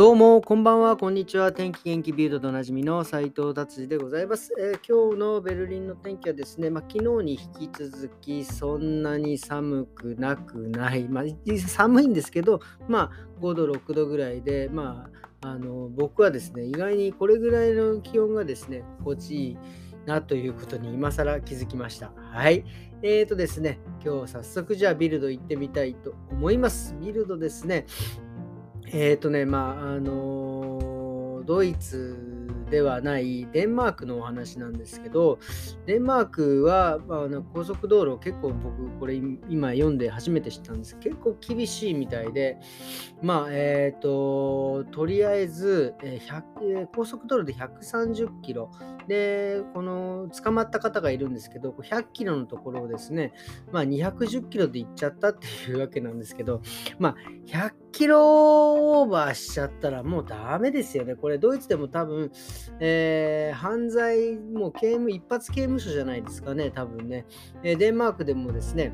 どうも、こんばんは、こんにちは。天気元気ビルドでおなじみの斉藤達治でございます、えー、今日のベルリンの天気はですね、まあ、昨日に引き続きそんなに寒くなくない。まあ、寒いんですけど、まあ、5度、6度ぐらいで、まあ、あの僕はですね、意外にこれぐらいの気温がですね、心地いいなということに今更気づきました。はい。えーとですね、今日早速じゃあビルド行ってみたいと思います。ビルドですね、えっ、ー、とね、まあ、あのー、ドイツではないデンマークのお話なんですけどデンマークは、まあ、高速道路結構僕これ今読んで初めて知ったんです結構厳しいみたいでまあえっ、ー、ととりあえず100高速道路で130キロでこの捕まった方がいるんですけど100キロのところをですねまあ210キロで行っちゃったっていうわけなんですけどまあ100キロオーバーしちゃったらもうダメですよね。これドイツでも多分えー、犯罪、もう刑務、一発刑務所じゃないですかね、多分ね。え、デンマークでもですね、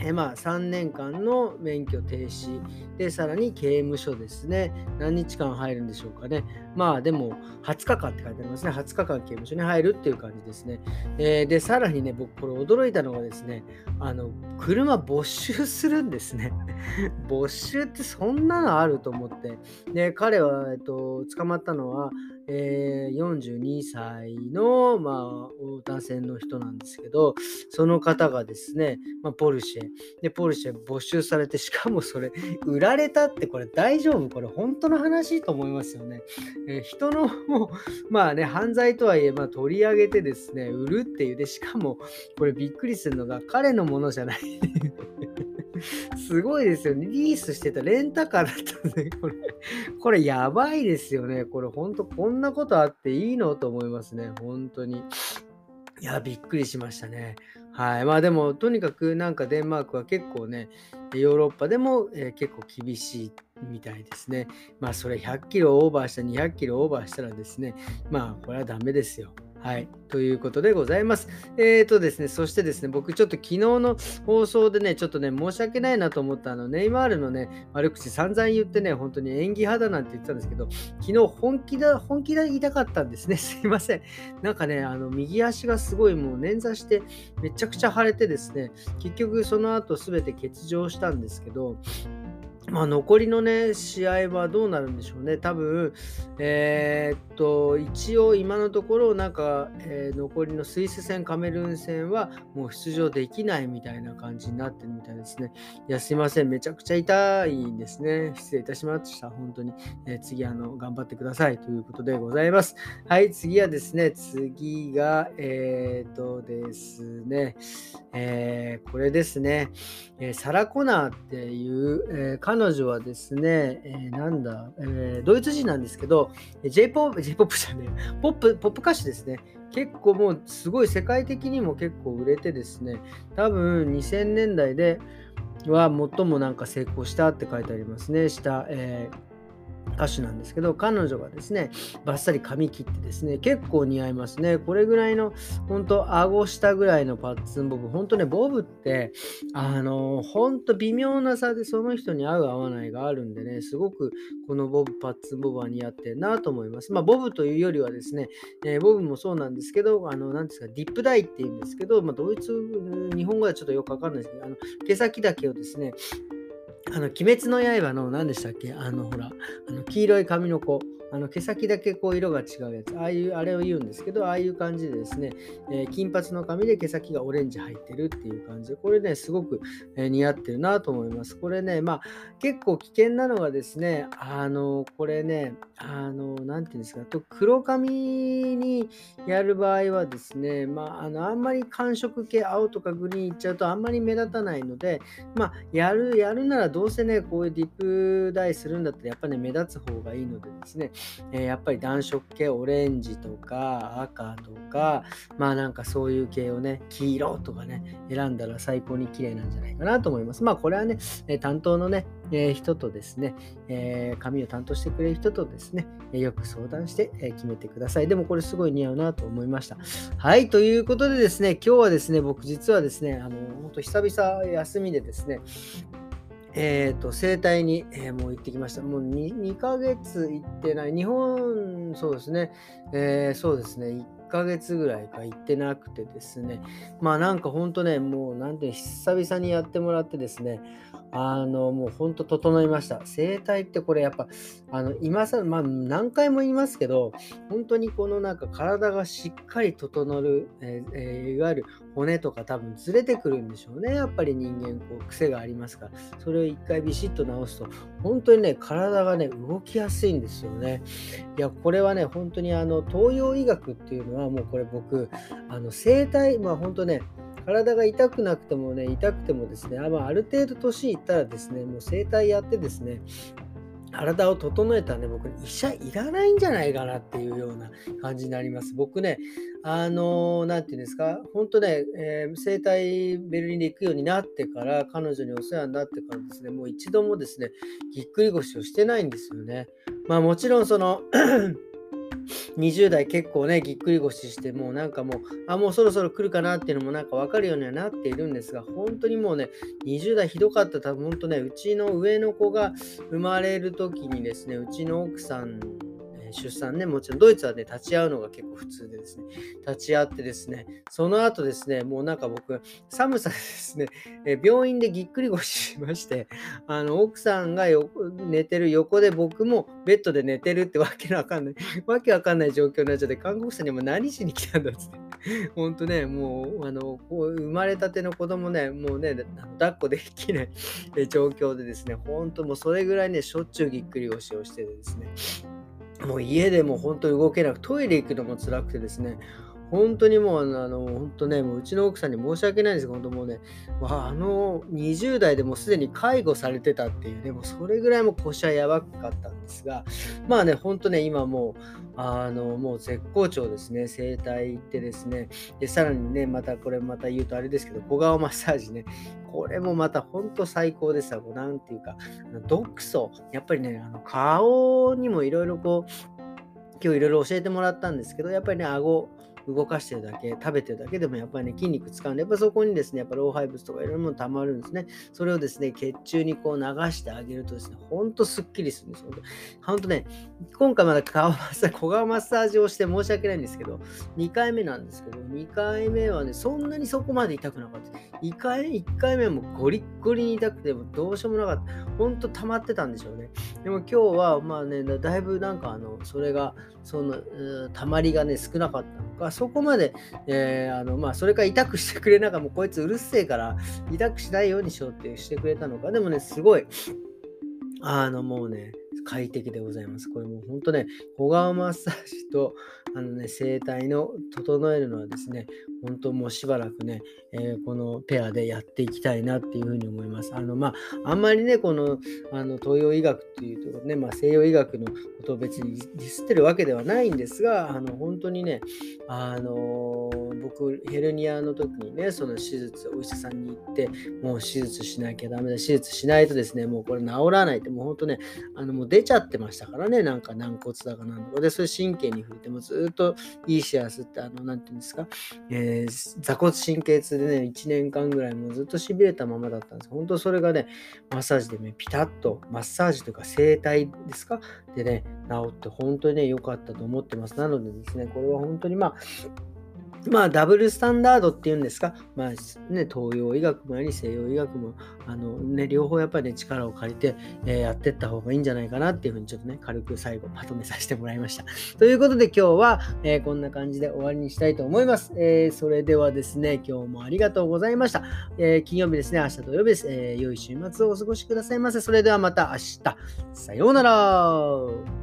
えまあ、3年間の免許停止で、さらに刑務所ですね。何日間入るんでしょうかね。まあ、でも、20日間って書いてありますね。20日間刑務所に入るっていう感じですね。えー、で、さらにね、僕、これ驚いたのがですね、あの、車没収するんですね。没収ってそんなのあると思って。で、彼は、えっと、捕まったのは、えー、42歳の、まあ、男性の人なんですけど、その方がですね、まあ、ポルシェ、で、ポルシェ没収されて、しかもそれ、売られたって、これ大丈夫？これ本当の話と思いますよね。えー、人の、まあね、犯罪とはいえ、まあ、取り上げてですね、売るっていう、で、しかも、これびっくりするのが、彼のものじゃない すごいですよね。リースしてたレンタカーだったね。これ、これやばいですよね。これほんとこんなことあっていいのと思いますね。本当に。いや、びっくりしましたね。はい。まあでも、とにかくなんかデンマークは結構ね、ヨーロッパでも、えー、結構厳しいみたいですね。まあそれ100キロオーバーした200キロオーバーしたらですね、まあこれはダメですよ。はい。ということでございます。えっ、ー、とですね、そしてですね、僕ちょっと昨日の放送でね、ちょっとね、申し訳ないなと思ったあの、ネイマールのね、悪口散々言ってね、本当に演技派だなんて言ってたんですけど、昨日本気だ、本気で言いたかったんですね。すいません。なんかね、あの、右足がすごいもう捻挫して、めちゃくちゃ腫れてですね、結局その後すべて欠場したんですけど、まあ、残りのね、試合はどうなるんでしょうね。多分、えー、っと、一応今のところ、なんか、えー、残りのスイス戦、カメルーン戦はもう出場できないみたいな感じになってるみたいですね。いや、すいません。めちゃくちゃ痛いんですね。失礼いたしました。本当に。えー、次、あの、頑張ってくださいということでございます。はい、次はですね、次が、えー、っとですね、えこれですね、えサラ・コナーっていう、えー彼女はですね、えー、なんだ、え、ドイツ人なんですけど、J-POP、J-POP じゃねえ、ポップ、ポップ歌手ですね。結構もうすごい世界的にも結構売れてですね、多分2000年代では最もなんか成功したって書いてありますね。下、えー歌手なんですけど、彼女がですね、バッサリ髪切ってですね、結構似合いますね。これぐらいの、本当顎下ぐらいのパッツンボブ。本当ね、ボブって、あの、本当微妙な差でその人に合う合わないがあるんでね、すごくこのボブ、パッツンボブは似合ってるなと思います。まあ、ボブというよりはですね、えー、ボブもそうなんですけど、あの、なんですか、ディップダイって言うんですけど、まあ、ドイツ、日本語ではちょっとよくわかんないですけど、あの毛先だけをですね、あの、鬼滅の刃の何でしたっけ？あの、ほら、あの、黄色い髪の子。あの毛先だけこう色が違うやつ、ああいう、あれを言うんですけど、ああいう感じでですね、えー、金髪の髪で毛先がオレンジ入ってるっていう感じで、これね、すごく、え、似合ってるなと思います。これね、まあ、結構危険なのがですね、あの、これね、あの、なんていうんですか、と黒髪にやる場合はですね、まあ、あの、あんまり寒色系、青とかグリーンいっちゃうとあんまり目立たないので、まあ、やる、やるならどうせね、こういうディップダイするんだったら、やっぱね、目立つ方がいいのでですね、えー、やっぱり暖色系オレンジとか赤とかまあなんかそういう系をね黄色とかね選んだら最高に綺麗なんじゃないかなと思います。まあこれはね、え担当のね、えー、人とですね、えー、髪を担当してくれる人とですね、よく相談して、決めてください。でもこれすごい似合うなと思いました。はいということでですね今日はですね僕実はですねあの本当久々休みでですねえーと、整体に、えー、もう行ってきました。もう 2, 2ヶ月行ってない。日本、そうですね、えー、そうですね、1ヶ月ぐらいか行ってなくてですね、まあなんかほんとね、もうなんて久々にやってもらってですね、あの、もうほんと整いました。整体ってこれやっぱ、あの、今さ、まあ何回も言いますけど、本当にこのなんか体がしっかり整る、えーえー、いわゆる骨とか多分ずれてくるんでしょうね。やっぱり人間こう癖がありますから、それを一回ビシッと直すと、本当にね、体がね、動きやすいんですよね。いや、これはね、本当にあの、東洋医学っていうのはもうこれ僕、あの、整体、まあ本当ね、体が痛くなくてもね、痛くてもですね、あまあ、ある程度年いったらですね、もう整体やってですね、体を整えたらね、僕、医者いらないんじゃないかなっていうような感じになります。僕ね、あのー、なんていうんですか、本当ね、えー、整体ベルリンで行くようになってから、彼女にお世話になってからですね、もう一度もですね、ぎっくり腰をしてないんですよね。まあもちろんその20代結構ね、ぎっくり腰して、もうなんかもう、あ、もうそろそろ来るかなっていうのもなんか分かるようにはなっているんですが、本当にもうね、20代ひどかった、多分本当ね、うちの上の子が生まれる時にですね、うちの奥さん出産ね、もちろんドイツはね、立ち会うのが結構普通でですね、立ち会ってですね、その後ですね、もうなんか僕、寒さでですね、え病院でぎっくり腰しまして、あの、奥さんが寝てる横で僕もベッドで寝てるってわけわかんない、わけわかんない状況になっちゃって、看護婦さんにも何しに来たんだっつって。ほんとね、もう、あの、こう生まれたての子供ね、もうね、抱っこできない状況でですね、ほんともうそれぐらいね、しょっちゅうぎっくり腰をしててですね、もう家でも本当に動けなく、トイレ行くのも辛くてですね、本当にもう、あの、本当ね、もううちの奥さんに申し訳ないんですけど、本当もうね、あの、20代でもうすでに介護されてたっていうね、もうそれぐらいも腰はやばかったんですが、まあね、本当ね、今もう、あの、もう絶好調ですね、整体行ってですね、で、さらにね、またこれまた言うとあれですけど、小顔マッサージね、これもまた本当最高でさ、こうなんていうか、毒素、やっぱりね、あの顔にもいろいろこう、今日いろいろ教えてもらったんですけど、やっぱりね、顎、動かしてるだけ、食べてるだけでもやっぱりね、筋肉使うんで、やっぱそこにですね、やっぱ老廃物とかいろいろもの溜まるんですね。それをですね、血中にこう流してあげるとですね、ほんとすっきりするんですよ。ほんとね、今回まだ顔マッサージ、小顔マッサージをして申し訳ないんですけど、2回目なんですけど、2回目はね、そんなにそこまで痛くなかった。1回 ,1 回目はもうゴリッゴリに痛くて、もどうしようもなかった。ほんと溜まってたんでしょうね。でも今日は、まあね、だいぶなんかあの、それが、その、溜まりがね、少なかったそこまで、えー、あの、まあ、それか痛くしてくれなんか、もうこいつうるせえから、痛くしないようにしようってしてくれたのか、でもね、すごい、あの、もうね、快適でございます。これもう本当ね、小顔マッサージと、あのね、整体の整えるのはですね、本当もうしばらくね、えー、このペアでやっていきたいなっていうふうに思います。あの、まあ、あんまりね、この、あの、東洋医学っていうところね、まあ、西洋医学のことを別にディスってるわけではないんですが、あの、本当にね、あのー、僕、ヘルニアの時にね、その手術、お医者さんに行って、もう手術しなきゃダメだ、手術しないとですね、もうこれ治らないって、もう本当ね、あの、もう出ちゃってましたからね、なんか軟骨だかなんとかで、それ神経に触れてもずっといいシェアスって、あの、なんていうんですか、えー、座骨神経痛でね、1年間ぐらいもうずっと痺れたままだったんです。本当それがね、マッサージでね、ピタッと、マッサージというか整体ですか？でね、治って本当にね、良かったと思ってます。なのでですね、これは本当にまあ、まあ、ダブルスタンダードっていうんですか、まあね、東洋医学もやり、西洋医学も、あのね、両方やっぱりね、力を借りて、えー、やっていった方がいいんじゃないかなっていうふうに、ちょっとね、軽く最後まとめさせてもらいました。ということで、今日は、えー、こんな感じで終わりにしたいと思います。えー、それではですね、今日もありがとうございました。え金曜日ですね、明日土曜日です。え良い週末をお過ごしくださいませ。それではまた明日。さようなら。